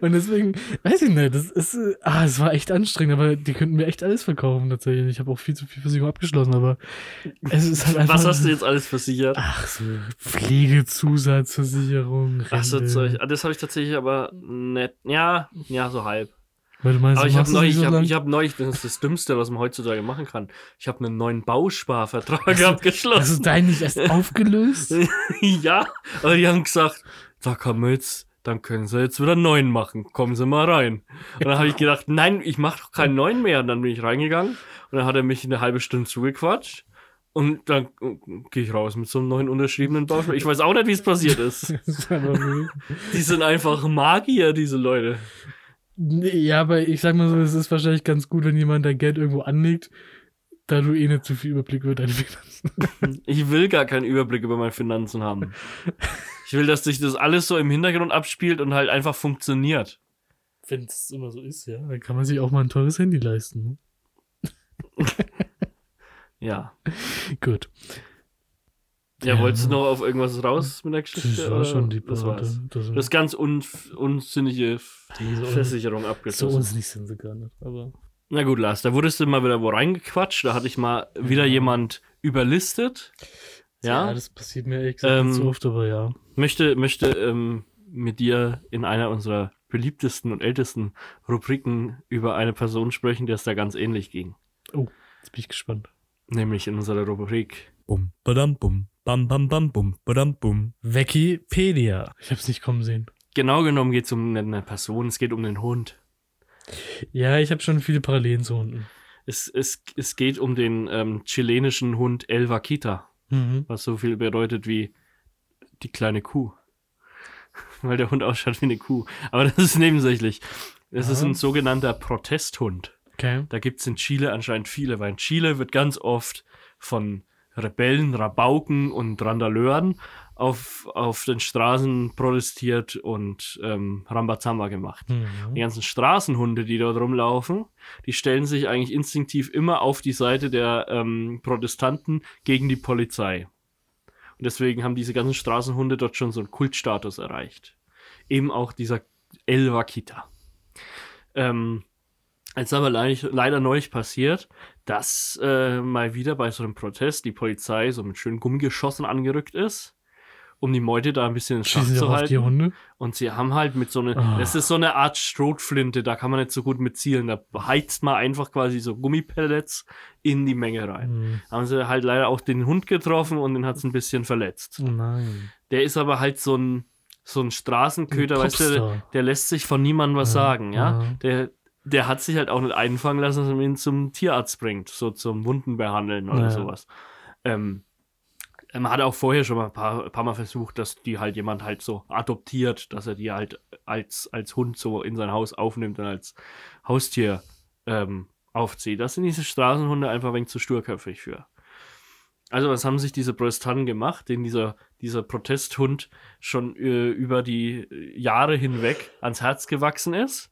S2: Und deswegen, weiß ich nicht, das ist, ah, es war echt anstrengend, aber die könnten mir echt alles verkaufen tatsächlich. Ich habe auch viel zu viel Versicherung abgeschlossen, aber es ist halt einfach.
S1: Was hast du jetzt alles versichert?
S2: Ach so, Pflegezusatzversicherung.
S1: Ach so,
S2: Rente.
S1: Zeug. Ah, Das habe ich tatsächlich aber nicht. Ja, ja, so halb.
S2: Weil du meinst,
S1: Aber
S2: du
S1: ich habe neulich,
S2: so
S1: ich ich hab neulich, das ist das Dümmste, was man heutzutage machen kann. Ich habe einen neuen Bausparvertrag
S2: Hast du
S1: abgeschlossen.
S2: deinen nicht erst aufgelöst?
S1: ja, aber die haben gesagt, da kann man jetzt, dann können sie jetzt wieder neuen machen. Kommen Sie mal rein. Und dann habe ich gedacht, nein, ich mache doch keinen neuen mehr. Und dann bin ich reingegangen und dann hat er mich eine halbe Stunde zugequatscht. Und dann gehe ich raus mit so einem neuen unterschriebenen Bausparvertrag. Ich weiß auch nicht, wie es passiert ist. Die sind einfach Magier, diese Leute.
S2: Ja, aber ich sag mal so, es ist wahrscheinlich ganz gut, wenn jemand dein Geld irgendwo anlegt, da du eh nicht zu viel Überblick über deine Finanzen
S1: Ich will gar keinen Überblick über meine Finanzen haben. Ich will, dass sich das alles so im Hintergrund abspielt und halt einfach funktioniert.
S2: Wenn es immer so ist, ja, dann kann man sich auch mal ein teures Handy leisten. Ne?
S1: Ja.
S2: Gut.
S1: Ja,
S2: Ja,
S1: wolltest du noch auf irgendwas raus mit der Geschichte?
S2: Das war schon die
S1: das war's.
S2: Das,
S1: Das ist ganz un unsinnige Versicherung
S2: so
S1: abgeschlossen.
S2: unsinnig sind sie gar nicht. Aber
S1: Na gut, Lars, da wurdest du mal wieder wo reingequatscht. Da hatte ich mal wieder
S2: Ja.
S1: jemand überlistet. Ja,
S2: das passiert mir ehrlich gesagt nicht
S1: Ähm,
S2: so oft, aber ja.
S1: möchte, möchte ähm, mit dir in einer unserer beliebtesten und ältesten Rubriken über eine Person sprechen, der es da ganz ähnlich ging.
S2: Jetzt bin ich gespannt.
S1: Nämlich in unserer Rubrik
S3: Bum, badam, bum, bam, bam, bam, bum, badam, bum.
S2: Wikipedia. Ich hab's nicht kommen sehen.
S1: Genau genommen geht es um eine Person, es geht um den Hund.
S2: Ja, ich habe schon viele Parallelen zu Hunden.
S1: Es, es, es geht um den ähm, chilenischen Hund El Vaquita,
S2: Mhm.
S1: was so viel bedeutet wie die kleine Kuh. Weil der Hund ausschaut wie eine Kuh. Aber das ist nebensächlich. Es ist
S2: Ja.
S1: ein sogenannter Protesthund.
S2: Okay.
S1: Da gibt es in Chile anscheinend viele, weil in Chile wird ganz oft von Rebellen, Rabauken und Randaleuren auf, auf den Straßen protestiert und ähm, Rambazamba gemacht. Die
S2: Mhm.
S1: ganzen Straßenhunde, die dort rumlaufen, die stellen sich eigentlich instinktiv immer auf die Seite der ähm, Protestanten gegen die Polizei. Und deswegen haben diese ganzen Straßenhunde dort schon so einen Kultstatus erreicht. Eben auch dieser El Vaquita. Ähm, es ist aber leider, leider neulich passiert, dass äh, mal wieder bei so einem Protest die Polizei so mit schönen Gummigeschossen angerückt ist, um die Meute da ein bisschen in Schach zu halten.
S2: die Hunde?
S1: Und sie haben halt mit so einer,
S2: Ah.
S1: das ist so eine Art Strohflinte, da kann man nicht so gut mit zielen. Da heizt man einfach quasi so Gummipellets in die Menge rein.
S2: Mhm.
S1: Haben sie halt leider auch den Hund getroffen und den hat es ein bisschen verletzt.
S2: Oh nein.
S1: Der ist aber halt so ein, so ein Straßenköter,
S2: Ein
S1: weißt du, der, der lässt sich von niemandem was
S2: Ja,
S1: sagen, ja.
S2: ja.
S1: Der, der hat sich halt auch nicht einfangen lassen, dass man ihn zum Tierarzt bringt, so zum Wunden behandeln oder
S2: Ja.
S1: sowas. Ähm, Man hat auch vorher schon mal ein paar, ein paar Mal versucht, dass die halt jemand halt so adoptiert, dass er die halt als, als Hund so in sein Haus aufnimmt und als Haustier ähm, aufzieht. Das sind diese Straßenhunde einfach ein wenig zu sturköpfig für. Also, was haben sich diese Protestanten gemacht, den dieser, dieser Protesthund schon äh, über die Jahre hinweg ans Herz gewachsen ist?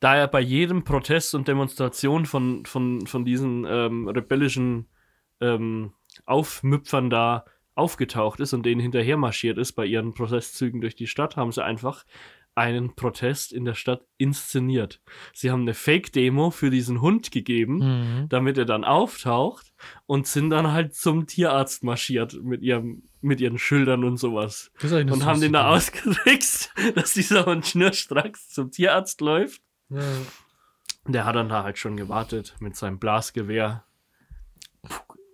S1: Da er bei jedem Protest und Demonstration von, von, von diesen ähm, rebellischen ähm, Aufmüpfern da aufgetaucht ist und denen hinterher marschiert ist bei ihren Protestzügen durch die Stadt, haben sie einfach einen Protest in der Stadt inszeniert. Sie haben eine Fake-Demo für diesen Hund gegeben,
S2: Mhm.
S1: damit er dann auftaucht und sind dann halt zum Tierarzt marschiert mit ihrem mit ihren Schildern und sowas.
S2: Das ist
S1: Und haben den da ausgetrickst, dass dieser Hund schnurstracks zum Tierarzt läuft.
S2: Ja.
S1: Der hat dann da halt schon gewartet mit seinem Blasgewehr,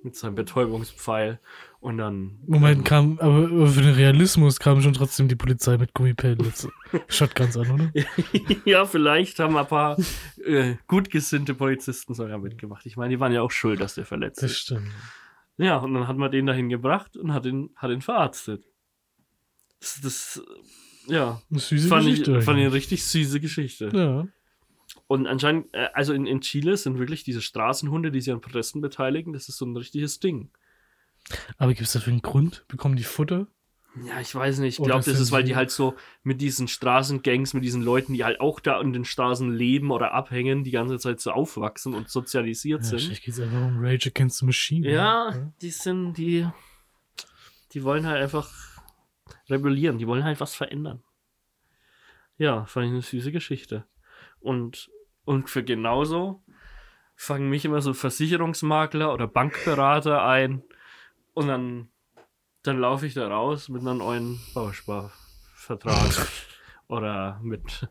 S1: mit seinem Betäubungspfeil und dann.
S2: Moment, kam, aber für den Realismus kam schon trotzdem die Polizei mit Gummipellets. Shotguns an, oder?
S1: ja, vielleicht haben ein paar äh, gut gesinnte Polizisten sogar mitgemacht. Ich meine, die waren ja auch schuld, dass der verletzt
S2: Das
S1: ist.
S2: stimmt.
S1: Ja, und dann hat man den dahin gebracht und hat ihn, hat ihn verarztet. Das, das ja,
S2: Eine süße
S1: fand ich,
S2: Geschichte.
S1: fand ich eine richtig süße Geschichte.
S2: ja.
S1: Und anscheinend, äh, also in, in Chile sind wirklich diese Straßenhunde, die sich an Protesten beteiligen, das ist so ein richtiges Ding.
S2: Aber gibt es dafür einen Grund? Bekommen die Futter?
S1: Ja, ich weiß nicht. Ich glaube, das ist, weil die halt so mit diesen Straßengangs, mit diesen Leuten, die halt auch da in den Straßen leben oder abhängen, die ganze Zeit so aufwachsen und sozialisiert
S2: Ja,
S1: sind.
S2: vielleicht geht es einfach um Rage Against the Machine.
S1: Ja, die sind, die, die wollen halt einfach rebellieren, die wollen halt was verändern. Ja, fand ich eine süße Geschichte. Und, und für genauso fangen mich immer so Versicherungsmakler oder Bankberater ein und dann, dann laufe ich da raus mit einem neuen Bausparvertrag oder mit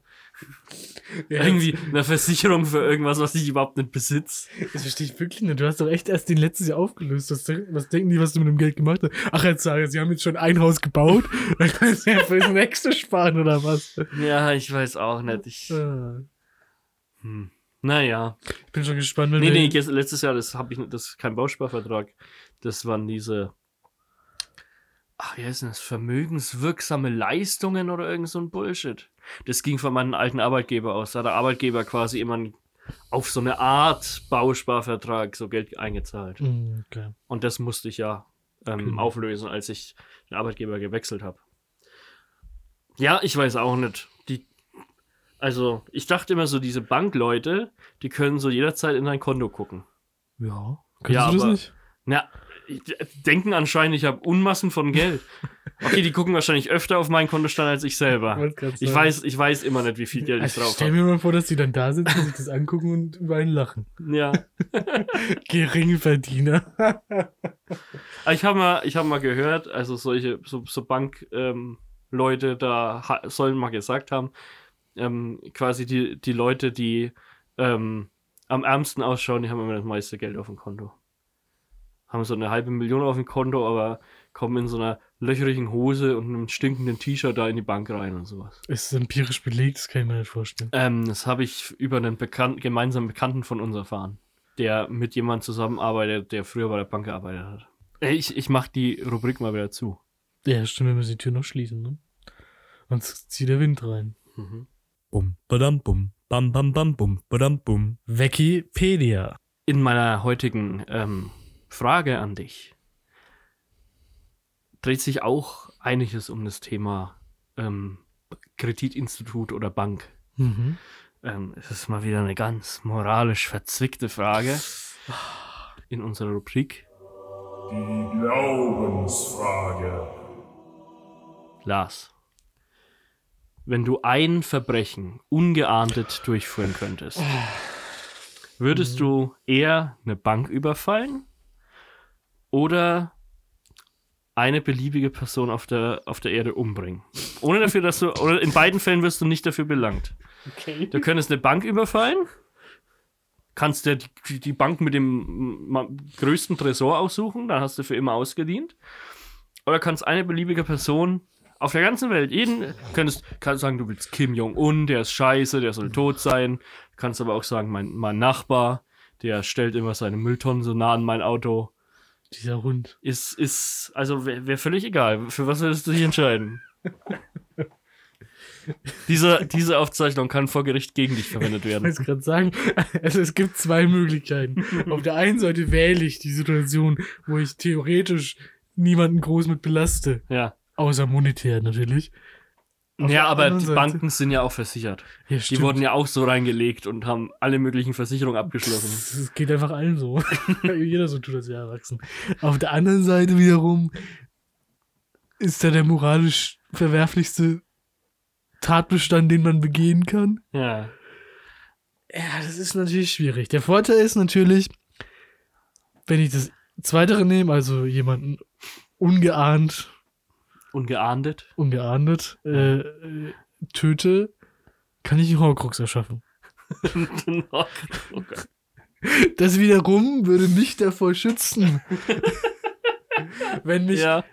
S2: Ja,
S1: irgendwie einer Versicherung für irgendwas, was ich überhaupt nicht besitze.
S2: Das verstehe ich wirklich nicht. Du hast doch echt erst den letztes Jahr aufgelöst. Was, was denken die, was du mit dem Geld gemacht hast? Ach, jetzt sage sie haben jetzt schon ein Haus gebaut. Dann kannst du ja für das nächste sparen oder was?
S1: Ja, ich weiß auch nicht. Ich. Hm. Naja.
S2: Ich bin schon gespannt, wenn
S1: Nee, nee, ges- letztes Jahr, das habe ich das ist kein Bausparvertrag. Das waren diese. Ach, wie heißt denn das? Vermögenswirksame Leistungen oder irgend so ein Bullshit. Das ging von meinem alten Arbeitgeber aus. Da hat der Arbeitgeber quasi immer auf so eine Art Bausparvertrag so Geld eingezahlt.
S2: Hm, Okay.
S1: Und das musste ich ja ähm,
S2: Genau.
S1: auflösen, als ich den Arbeitgeber gewechselt habe. Ja, ich weiß auch nicht. Also, ich dachte immer so, diese Bankleute, die können so jederzeit in dein Konto gucken.
S2: Ja. Kannst
S1: Ja,
S2: du das
S1: aber-
S2: nicht?
S1: Na, denken anscheinend, ich habe Unmassen von Geld. Okay, die gucken wahrscheinlich öfter auf meinen Kontostand als ich selber. Ich weiß, ich weiß immer nicht, wie viel Geld ich
S2: Also,
S1: drauf
S2: stell
S1: habe.
S2: mir mal vor, dass die dann da sitzen, sich das angucken und über einen lachen.
S1: Ja.
S2: Geringverdiener.
S1: Ich habe mal, ich hab mal gehört, also solche so, so Bankleute ähm, da sollen mal gesagt haben, ähm, quasi die, die Leute, die ähm, am ärmsten ausschauen, die haben immer das meiste Geld auf dem Konto. Haben so eine halbe Million auf dem Konto, aber kommen in so einer löcherigen Hose und einem stinkenden T-Shirt da in die Bank rein und sowas.
S2: Ist empirisch belegt, das kann ich mir nicht vorstellen.
S1: Ähm, das habe ich über einen Bekan gemeinsamen Bekannten von uns erfahren, der mit jemandem zusammenarbeitet, der früher bei der Bank gearbeitet hat. Ich, ich mache die Rubrik mal wieder zu.
S2: Ja, stimmt, wir müssen die Tür noch schließen, ne? Sonst zieht der Wind rein.
S1: Mhm.
S3: Bum, badam, bum, bam, bam, bam, bum, badam, bum.
S2: Wikipedia.
S1: In meiner heutigen ähm, Frage an dich dreht sich auch einiges um das Thema ähm, Kreditinstitut oder Bank.
S2: Mhm.
S1: Ähm, es ist mal wieder eine ganz moralisch verzwickte Frage in unserer Rubrik.
S4: Die Glaubensfrage.
S1: Lars, wenn du ein Verbrechen ungeahndet durchführen könntest, würdest du eher eine Bank überfallen oder eine beliebige Person auf der, auf der Erde umbringen? Ohne dafür, dass du, oder in beiden Fällen wirst du nicht dafür belangt.
S2: Okay.
S1: Du könntest eine Bank überfallen, kannst dir die, die Bank mit dem größten Tresor aussuchen, dann hast du für immer ausgedient. Oder kannst eine beliebige Person auf der ganzen Welt, jeden, könntest, kannst sagen, du willst Kim Jong-un, der ist scheiße, der soll tot sein. Kannst aber auch sagen, mein, mein Nachbar, der stellt immer seine Mülltonnen so nah an mein Auto.
S2: Dieser Hund.
S1: Ist, ist, also wäre wär völlig egal. Für was würdest du dich entscheiden? diese, diese Aufzeichnung kann vor Gericht gegen dich verwendet
S2: Ich
S1: werden.
S2: wollte gerade sagen, also es gibt zwei Möglichkeiten. Auf der einen Seite wähle ich die Situation, wo ich theoretisch niemanden groß mit belaste.
S1: Ja.
S2: Außer monetär natürlich. Auf
S1: ja, aber die
S2: Seite-
S1: Banken sind ja auch versichert.
S2: Ja,
S1: Die wurden ja auch so reingelegt und haben alle möglichen Versicherungen abgeschlossen.
S2: Es geht einfach allen so. Jeder so tut das ja erwachsen. Auf der anderen Seite wiederum ist da der moralisch verwerflichste Tatbestand, den man begehen kann.
S1: Ja.
S2: Ja, das ist natürlich schwierig. Der Vorteil ist natürlich, wenn ich das Zweitere nehme, also jemanden ungeahnt,
S1: Ungeahndet.
S2: ungeahndet äh, äh, töte, kann ich einen Horcrux erschaffen. Das wiederum würde mich davor schützen. wenn mich
S1: ja.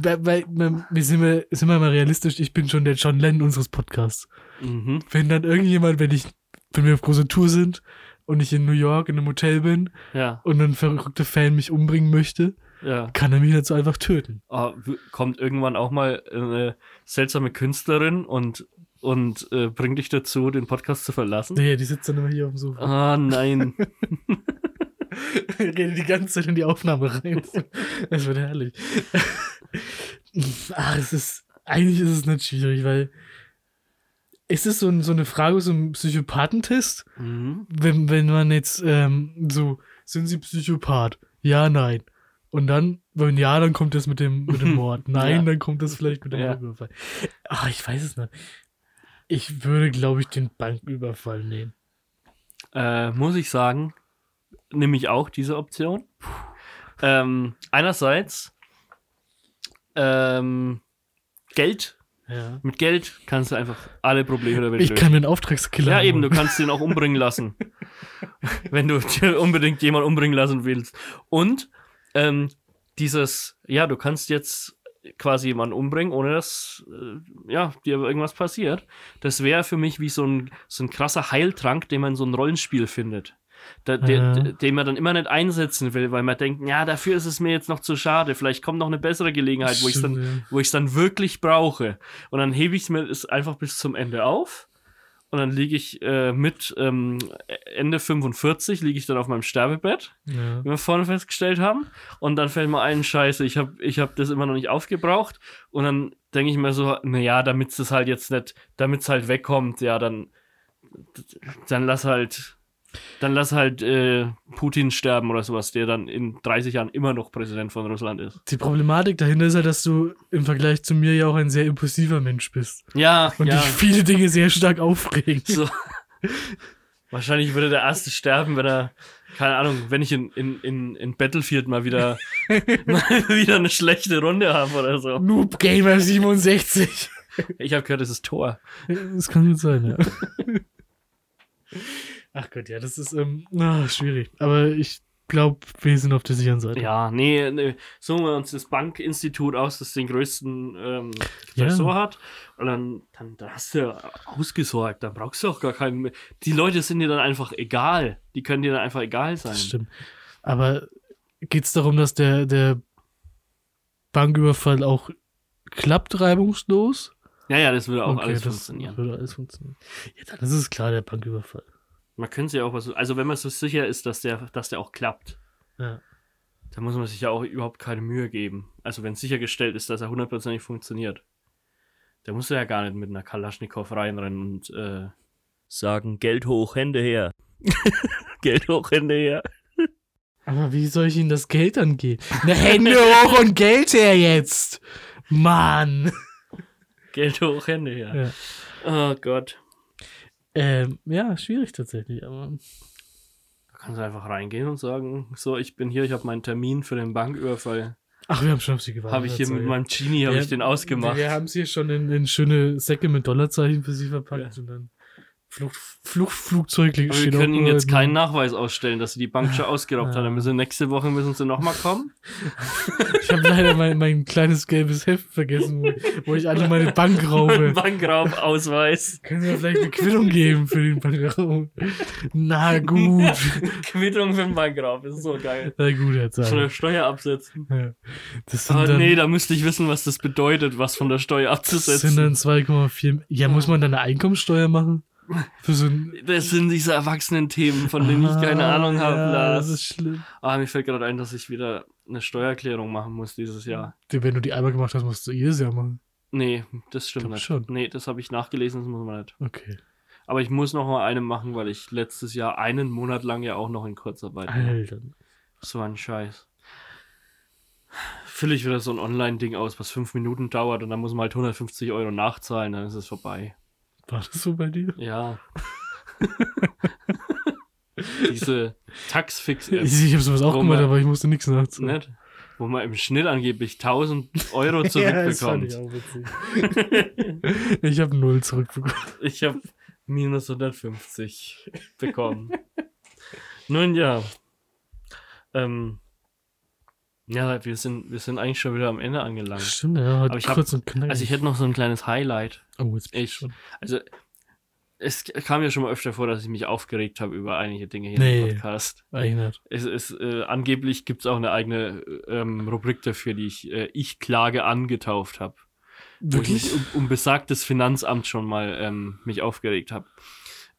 S2: bei, bei, bei, wir sind, wir, sind wir mal realistisch, ich bin schon der John Lennon unseres Podcasts.
S1: Mhm.
S2: Wenn dann irgendjemand, wenn ich, wenn wir auf große Tour sind und ich in New York in einem Hotel bin
S1: Ja.
S2: und ein verrückter Fan mich umbringen möchte,
S1: Ja.
S2: kann er mich dazu einfach töten.
S1: W- kommt irgendwann auch mal eine seltsame Künstlerin und, und äh, bringt dich dazu, den Podcast zu verlassen?
S2: Nee, die sitzt dann immer hier auf dem Sofa.
S1: Ah, nein.
S2: Rede die ganze Zeit in die Aufnahme rein. Das wird herrlich. Ach, es ist, eigentlich ist es nicht schwierig, weil ist es so, ein, so eine Frage, so ein Psychopathentest?
S1: Mhm.
S2: wenn, wenn man jetzt ähm, so, sind sie Psychopath? Ja, nein. Und dann, wenn ja, dann kommt das mit dem, mit dem Mord. Nein,
S1: Ja.
S2: dann kommt das vielleicht mit dem
S1: Ja.
S2: Banküberfall. Ach, ich weiß es nicht. Ich würde, glaube ich, den Banküberfall nehmen.
S1: Äh, muss ich sagen, nehme ich auch diese Option. Ähm, einerseits ähm, Geld.
S2: Ja.
S1: Mit Geld kannst du einfach alle Probleme der Welt
S2: Ich
S1: lösen.
S2: kann einen Auftragskiller
S1: Ja, eben, du kannst den auch umbringen lassen. Wenn du unbedingt jemanden umbringen lassen willst. Und ähm, dieses, ja, du kannst jetzt quasi jemanden umbringen, ohne dass äh, ja, dir irgendwas passiert. Das wäre für mich wie so ein, so ein krasser Heiltrank, den man in so ein Rollenspiel findet. Da, der,
S2: Ja.
S1: den man dann immer nicht einsetzen will, weil man denkt, ja, dafür ist es mir jetzt noch zu schade. Vielleicht kommt noch eine bessere Gelegenheit, wo ich dann wo es dann wirklich brauche. Und dann hebe ich es mir einfach bis zum Ende auf. Und dann liege ich äh, mit ähm, Ende 45, liege ich dann auf meinem Sterbebett,
S2: Ja.
S1: wie wir vorne festgestellt haben. Und dann fällt mir ein, Scheiße, ich habe ich hab das immer noch nicht aufgebraucht. Und dann denke ich mir so, naja, damit es halt jetzt nicht, damit es halt wegkommt, ja, dann, dann lass halt, dann lass halt äh, Putin sterben oder sowas, der dann in 30 Jahren immer noch Präsident von Russland ist.
S2: Die Problematik dahinter ist ja, dass du im Vergleich zu mir ja auch ein sehr impulsiver Mensch bist.
S1: Ja,
S2: Und
S1: ja.
S2: dich viele Dinge sehr stark aufregen.
S1: So. Wahrscheinlich würde der Erste sterben, wenn er, keine Ahnung, wenn ich in, in, in, in Battlefield mal wieder, mal wieder eine schlechte Runde habe oder so.
S2: Noob Gamer 67.
S1: Ich habe gehört, das ist Tor.
S2: Das kann gut sein, ja. Ach Gott, ja, das ist ähm, ah, schwierig. Aber ich glaube, wir sind auf der sicheren Seite.
S1: Ja, nee, nee. suchen wir uns das Bankinstitut aus, das den größten ähm,
S2: Ja.
S1: Hat. Und dann, dann, dann hast du ja ausgesorgt. Dann brauchst du auch gar keinen mehr. Die Leute sind dir dann einfach egal. Die können dir dann einfach egal sein.
S2: Das stimmt. Aber geht es darum, dass der, der Banküberfall auch klappt reibungslos?
S1: Ja, ja, das würde auch
S2: Okay,
S1: alles
S2: das
S1: funktionieren.
S2: Würde alles funktionieren. Ja, dann ist es klar, der Banküberfall.
S1: Man könnte sich auch was. Also, wenn man so sicher ist, dass der, dass der auch klappt.
S2: Ja.
S1: Da muss man sich ja auch überhaupt keine Mühe geben. Also wenn sichergestellt ist, dass er hundertprozentig funktioniert. Da musst du ja gar nicht mit einer Kalaschnikow reinrennen und äh, sagen, Geld hoch, Hände her. Geld hoch, Hände her.
S2: Aber wie soll ich Ihnen das Geld dann geben? Na, Hände hoch und Geld her jetzt! Mann!
S1: Geld hoch, Hände her.
S2: Ja.
S1: Oh Gott.
S2: Ähm, ja, schwierig tatsächlich, aber.
S1: Da kannst du einfach reingehen und sagen, so, ich bin hier, ich habe meinen Termin für den Banküberfall.
S2: Ach, wir haben schon auf Sie gewartet.
S1: Habe ich hier mit meinem Genie, habe ich den ausgemacht.
S2: Wir haben es hier schon in, in schöne Säcke mit Dollarzeichen für Sie verpackt
S1: Ja.
S2: und dann Flucht, Fluchtflugzeug
S1: Aber wir
S2: steht
S1: können
S2: auch
S1: ihnen jetzt keinen Nachweis ausstellen, dass sie die Bank schon ausgeraubt haben. Dann müssen nächste Woche müssen sie nochmal kommen.
S2: Ich habe leider mein, mein kleines gelbes Heft vergessen, wo, wo ich alle meine Bank raube.
S1: Bankraubausweis.
S2: Können Sie mir vielleicht eine Quittung geben für den Bankraub? Na gut.
S1: Quittung für den Bankraub, das ist so geil.
S2: Na gut, Herr
S1: Von der. Steuer absetzen.
S2: Ja. Das
S1: Aber
S2: dann,
S1: nee, da müsste ich wissen, was das bedeutet, was von der Steuer
S2: das
S1: abzusetzen.
S2: sind dann 2,4. Ja, muss man dann eine Einkommensteuer machen? So.
S1: Das sind diese erwachsenen Themen, von denen ich keine
S2: Ah,
S1: Ahnung habe.
S2: Ja,
S1: Lars.
S2: das ist schlimm.
S1: Ah, mir fällt gerade ein, dass ich wieder eine Steuererklärung machen muss dieses Jahr.
S2: Wenn du die einmal gemacht hast, musst du jedes Jahr machen.
S1: Nee, das stimmt nicht.
S2: schon.
S1: Nee, das habe ich nachgelesen, das muss man nicht.
S2: Okay.
S1: Aber ich muss noch mal eine machen, weil ich letztes Jahr einen Monat lang ja auch noch in Kurzarbeit war.
S2: Alter.
S1: So ein Scheiß. Fülle ich wieder so ein Online-Ding aus, was fünf Minuten dauert und dann muss man halt 150 Euro nachzahlen, dann ist es vorbei.
S2: War das so bei dir?
S1: Ja. Diese Taxfix-App,
S2: Ich, ich habe sowas auch gemacht,
S1: man-
S2: aber ich musste nichts
S1: nicht? Wo man im Schnitt angeblich 1000 Euro
S2: Ja,
S1: zurückbekommt.
S2: ich auch witzig. ich habe null zurückbekommen.
S1: Ich habe minus 150 bekommen. Nun ja. Ähm, ja, wir sind, wir sind eigentlich schon wieder am Ende angelangt.
S2: Stimmt, ja, heute
S1: Aber ich hab-
S2: kurz und knackig.
S1: Also ich hätte noch so ein kleines Highlight.
S2: oh, jetzt bin ich
S1: Ich-
S2: schon.
S1: Also es kam ja schon mal öfter vor, dass ich mich aufgeregt habe über einige Dinge hier
S2: Nee.
S1: im Podcast.
S2: Erinnert.
S1: Es ist, äh, angeblich gibt es auch eine eigene ähm, Rubrik dafür, die ich äh, Ich klage angetauft habe. Wo ich mich um, um besagtes Finanzamt schon mal ähm, mich aufgeregt habe.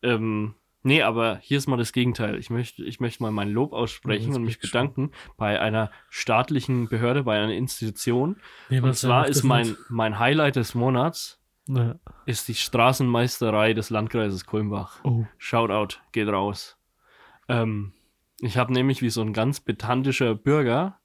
S1: Ähm, nee, aber hier ist mal das Gegenteil. Ich möchte, ich möchte mal mein Lob aussprechen und mich bedanken bei einer staatlichen Behörde, bei einer Institution.
S2: Nee,
S1: Und zwar ist mein, mein Highlight des Monats
S2: Ja.
S1: ist die Straßenmeisterei des Landkreises Kulmbach.
S2: Oh.
S1: Shoutout, geht raus. Ähm, ich habe nämlich wie so ein ganz pedantischer Bürger,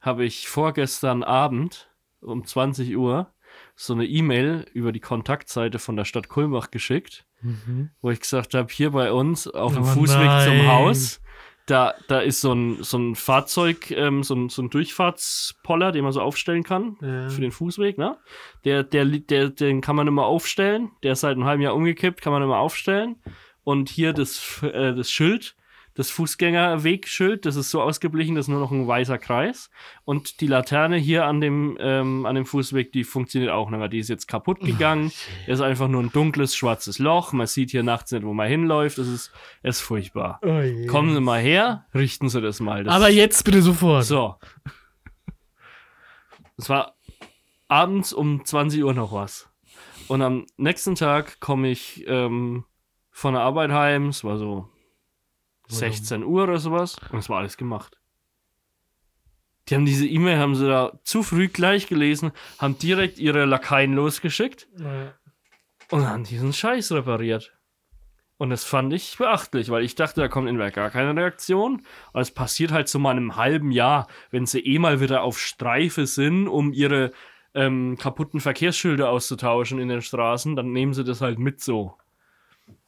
S1: habe ich vorgestern Abend um 20 Uhr so eine E-Mail über die Kontaktseite von der Stadt Kulmbach geschickt,
S2: Mhm.
S1: wo ich gesagt habe, hier bei uns auf dem
S2: Oh
S1: Fußweg
S2: nein.
S1: zum Haus, da, da ist so ein, so ein Fahrzeug, ähm, so, ein, so ein Durchfahrtspoller, den man so aufstellen kann
S2: Ja.
S1: für den Fußweg, ne? Der, der, der, den kann man immer aufstellen. Der ist seit einem halben Jahr umgekippt, kann man immer aufstellen. Und hier das, äh, das Schild, das Fußgängerwegschild, das ist so ausgeblichen, das ist nur noch ein weißer Kreis. Und die Laterne hier an dem, ähm, an dem Fußweg, die funktioniert auch nicht mehr. Die ist jetzt kaputt gegangen. ist einfach nur ein dunkles, schwarzes Loch. Man sieht hier nachts nicht, wo man hinläuft. Es ist, es ist furchtbar.
S2: Oh.
S1: Kommen Sie mal her, richten Sie das mal. Das
S2: Aber jetzt bitte sofort.
S1: so. Es war abends um 20 Uhr noch was. Und am nächsten Tag komme ich ähm, von der Arbeit heim. Es war so 16 Uhr oder sowas. Und es war alles gemacht. Die haben diese E-Mail, haben sie da zu früh gleich gelesen, haben direkt ihre Lakaien losgeschickt
S2: Ja.
S1: und haben diesen Scheiß repariert. Und das fand ich beachtlich, weil ich dachte, da kommt entweder gar keine Reaktion. Aber es passiert halt so mal in einem halben Jahr, wenn sie eh mal wieder auf Streife sind, um ihre ähm, kaputten Verkehrsschilder auszutauschen in den Straßen, dann nehmen sie das halt mit so.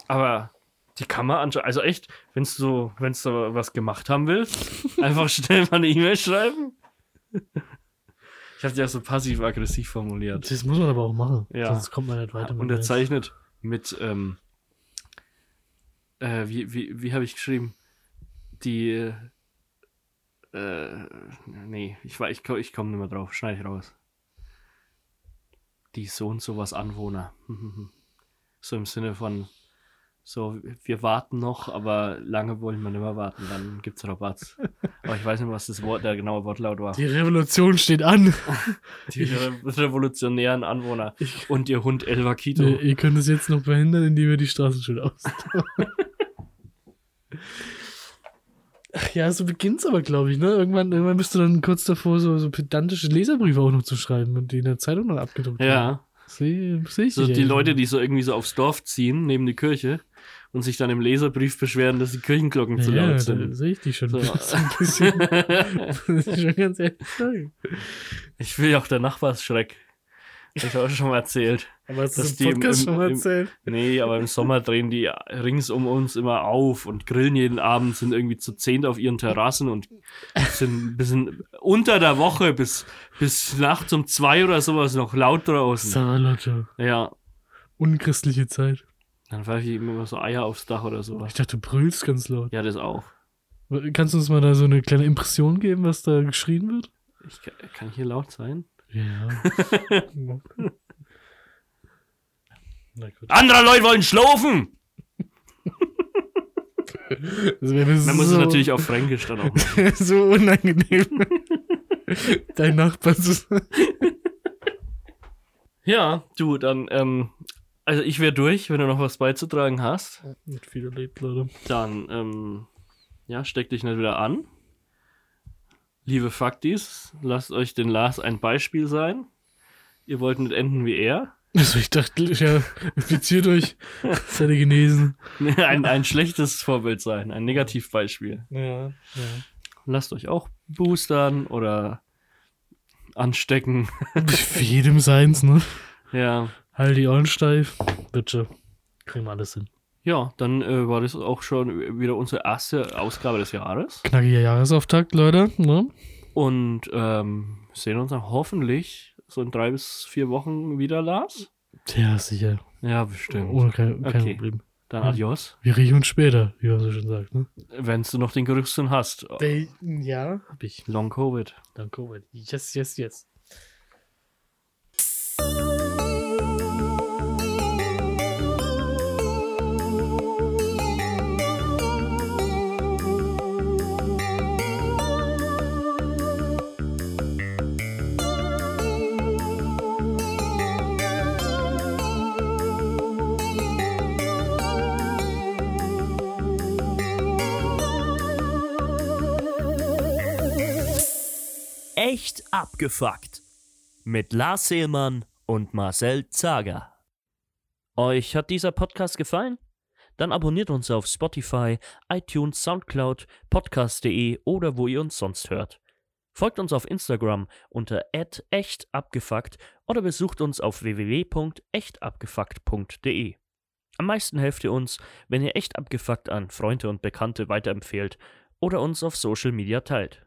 S1: Aber die kann man anscheinend, also echt, wenn du wenn du was gemacht haben willst, einfach schnell mal eine E-Mail schreiben. Ich habe ja so passiv-aggressiv formuliert.
S2: Das muss man aber auch machen.
S1: Ja.
S2: Sonst kommt man nicht weiter. mit
S1: unterzeichnet mit, ähm, äh, wie, wie, wie habe ich geschrieben? Die, äh, nee, ich, ich, ich komme nicht mehr drauf, schneide ich raus. Die so und sowas Anwohner. so im Sinne von, so, wir warten noch, aber lange wollen wir nicht mehr warten, dann gibt's Rabatz. aber ich weiß nicht, was das Wort, der genaue Wortlaut war.
S2: Die Revolution steht an.
S1: Die re revolutionären Anwohner und ihr Hund El Vaquito.
S2: Ihr, ihr könnt es jetzt noch verhindern, indem ihr die Straßenschilder aus. Ach ja, so beginnt's aber, glaube ich, ne? Irgendwann, irgendwann bist du dann kurz davor, so, so pedantische Leserbriefe auch noch zu schreiben und die in der Zeitung noch abgedruckt.
S1: Ja.
S2: Sehe seh ich
S1: So die. Leute, die so irgendwie so aufs Dorf ziehen, neben die Kirche und sich dann im Leserbrief beschweren, dass die Kirchenglocken zu
S2: ja,
S1: laut
S2: da
S1: sind.
S2: sehe ich die schon.
S1: So.
S2: Ein bisschen. Muss ich schon ganz ehrlich
S1: ich will ja auch der Nachbarsschreck. Hab ich auch schon mal erzählt.
S2: Aber hast du das im
S1: im-
S2: Podcast
S1: im-
S2: schon mal
S1: im-
S2: erzählt?
S1: Nee, aber im Sommer drehen die rings um uns immer auf und grillen jeden Abend, sind irgendwie zu zehnt auf ihren Terrassen und sind ein bisschen unter der Woche bis, bis nachts um zwei oder sowas noch laut draußen.
S2: Sarah Lotto.
S1: Ja,
S2: Unchristliche Zeit.
S1: Dann werfe ich immer so Eier aufs Dach oder so.
S2: Ich dachte, du brüllst ganz laut.
S1: Ja, das auch.
S2: Kannst du uns mal da so eine kleine Impression geben, was da geschrien wird?
S1: Ich, kann- kann ich hier laut sein?
S2: Ja.
S1: Andere Leute wollen schlafen!
S2: Wäre
S1: Man muss
S2: so,
S1: es natürlich auf Fränkisch dann auch machen.
S2: so unangenehm. Dein Nachbar zu sein.
S1: Ja, du, dann, ähm, also ich wäre durch, wenn du noch was beizutragen hast.
S2: Mit viel erlebt, Leute.
S1: Dann, ähm, ja, steck dich nicht wieder an. Liebe Faktis, lasst euch den Lars ein Beispiel sein. Ihr wollt nicht enden wie er.
S2: Also ich dachte, ja, infiziert euch. Seid ihr genesen.
S1: ein, ein schlechtes Vorbild sein, ein Negativbeispiel.
S2: Ja, ja.
S1: Lasst euch auch boostern oder anstecken.
S2: Für jedem seins, ne?
S1: Ja,
S2: Halt die Ohren steif. Schon. Kriegen wir alles hin.
S1: ja, dann äh, war das auch schon wieder unsere erste Ausgabe des Jahres.
S2: Knackiger Jahresauftakt, Leute. Ne?
S1: Und ähm, sehen uns dann hoffentlich so in drei bis vier Wochen wieder, Lars.
S2: Ja, sicher.
S1: Ja, bestimmt.
S2: Ohne kein, kein
S1: Okay.
S2: Problem.
S1: Dann adios.
S2: Wir riechen uns später, wie man so schon sagt. Ne?
S1: Wenn du noch den Geruchssinn hast.
S2: Ja, hab ich.
S1: Long Covid.
S2: Dann Covid. Yes, yes, yes.
S3: Echt abgefuckt. Mit Lars Seelmann und Marcel Zager. Euch hat dieser Podcast gefallen? Dann abonniert uns auf Spotify, iTunes, Soundcloud, podcast.de oder wo ihr uns sonst hört. Folgt uns auf Instagram unter @echtabgefuckt oder besucht uns auf www.echtabgefuckt.de. Am meisten helft ihr uns, wenn ihr echt abgefuckt an Freunde und Bekannte weiterempfehlt oder uns auf Social Media teilt.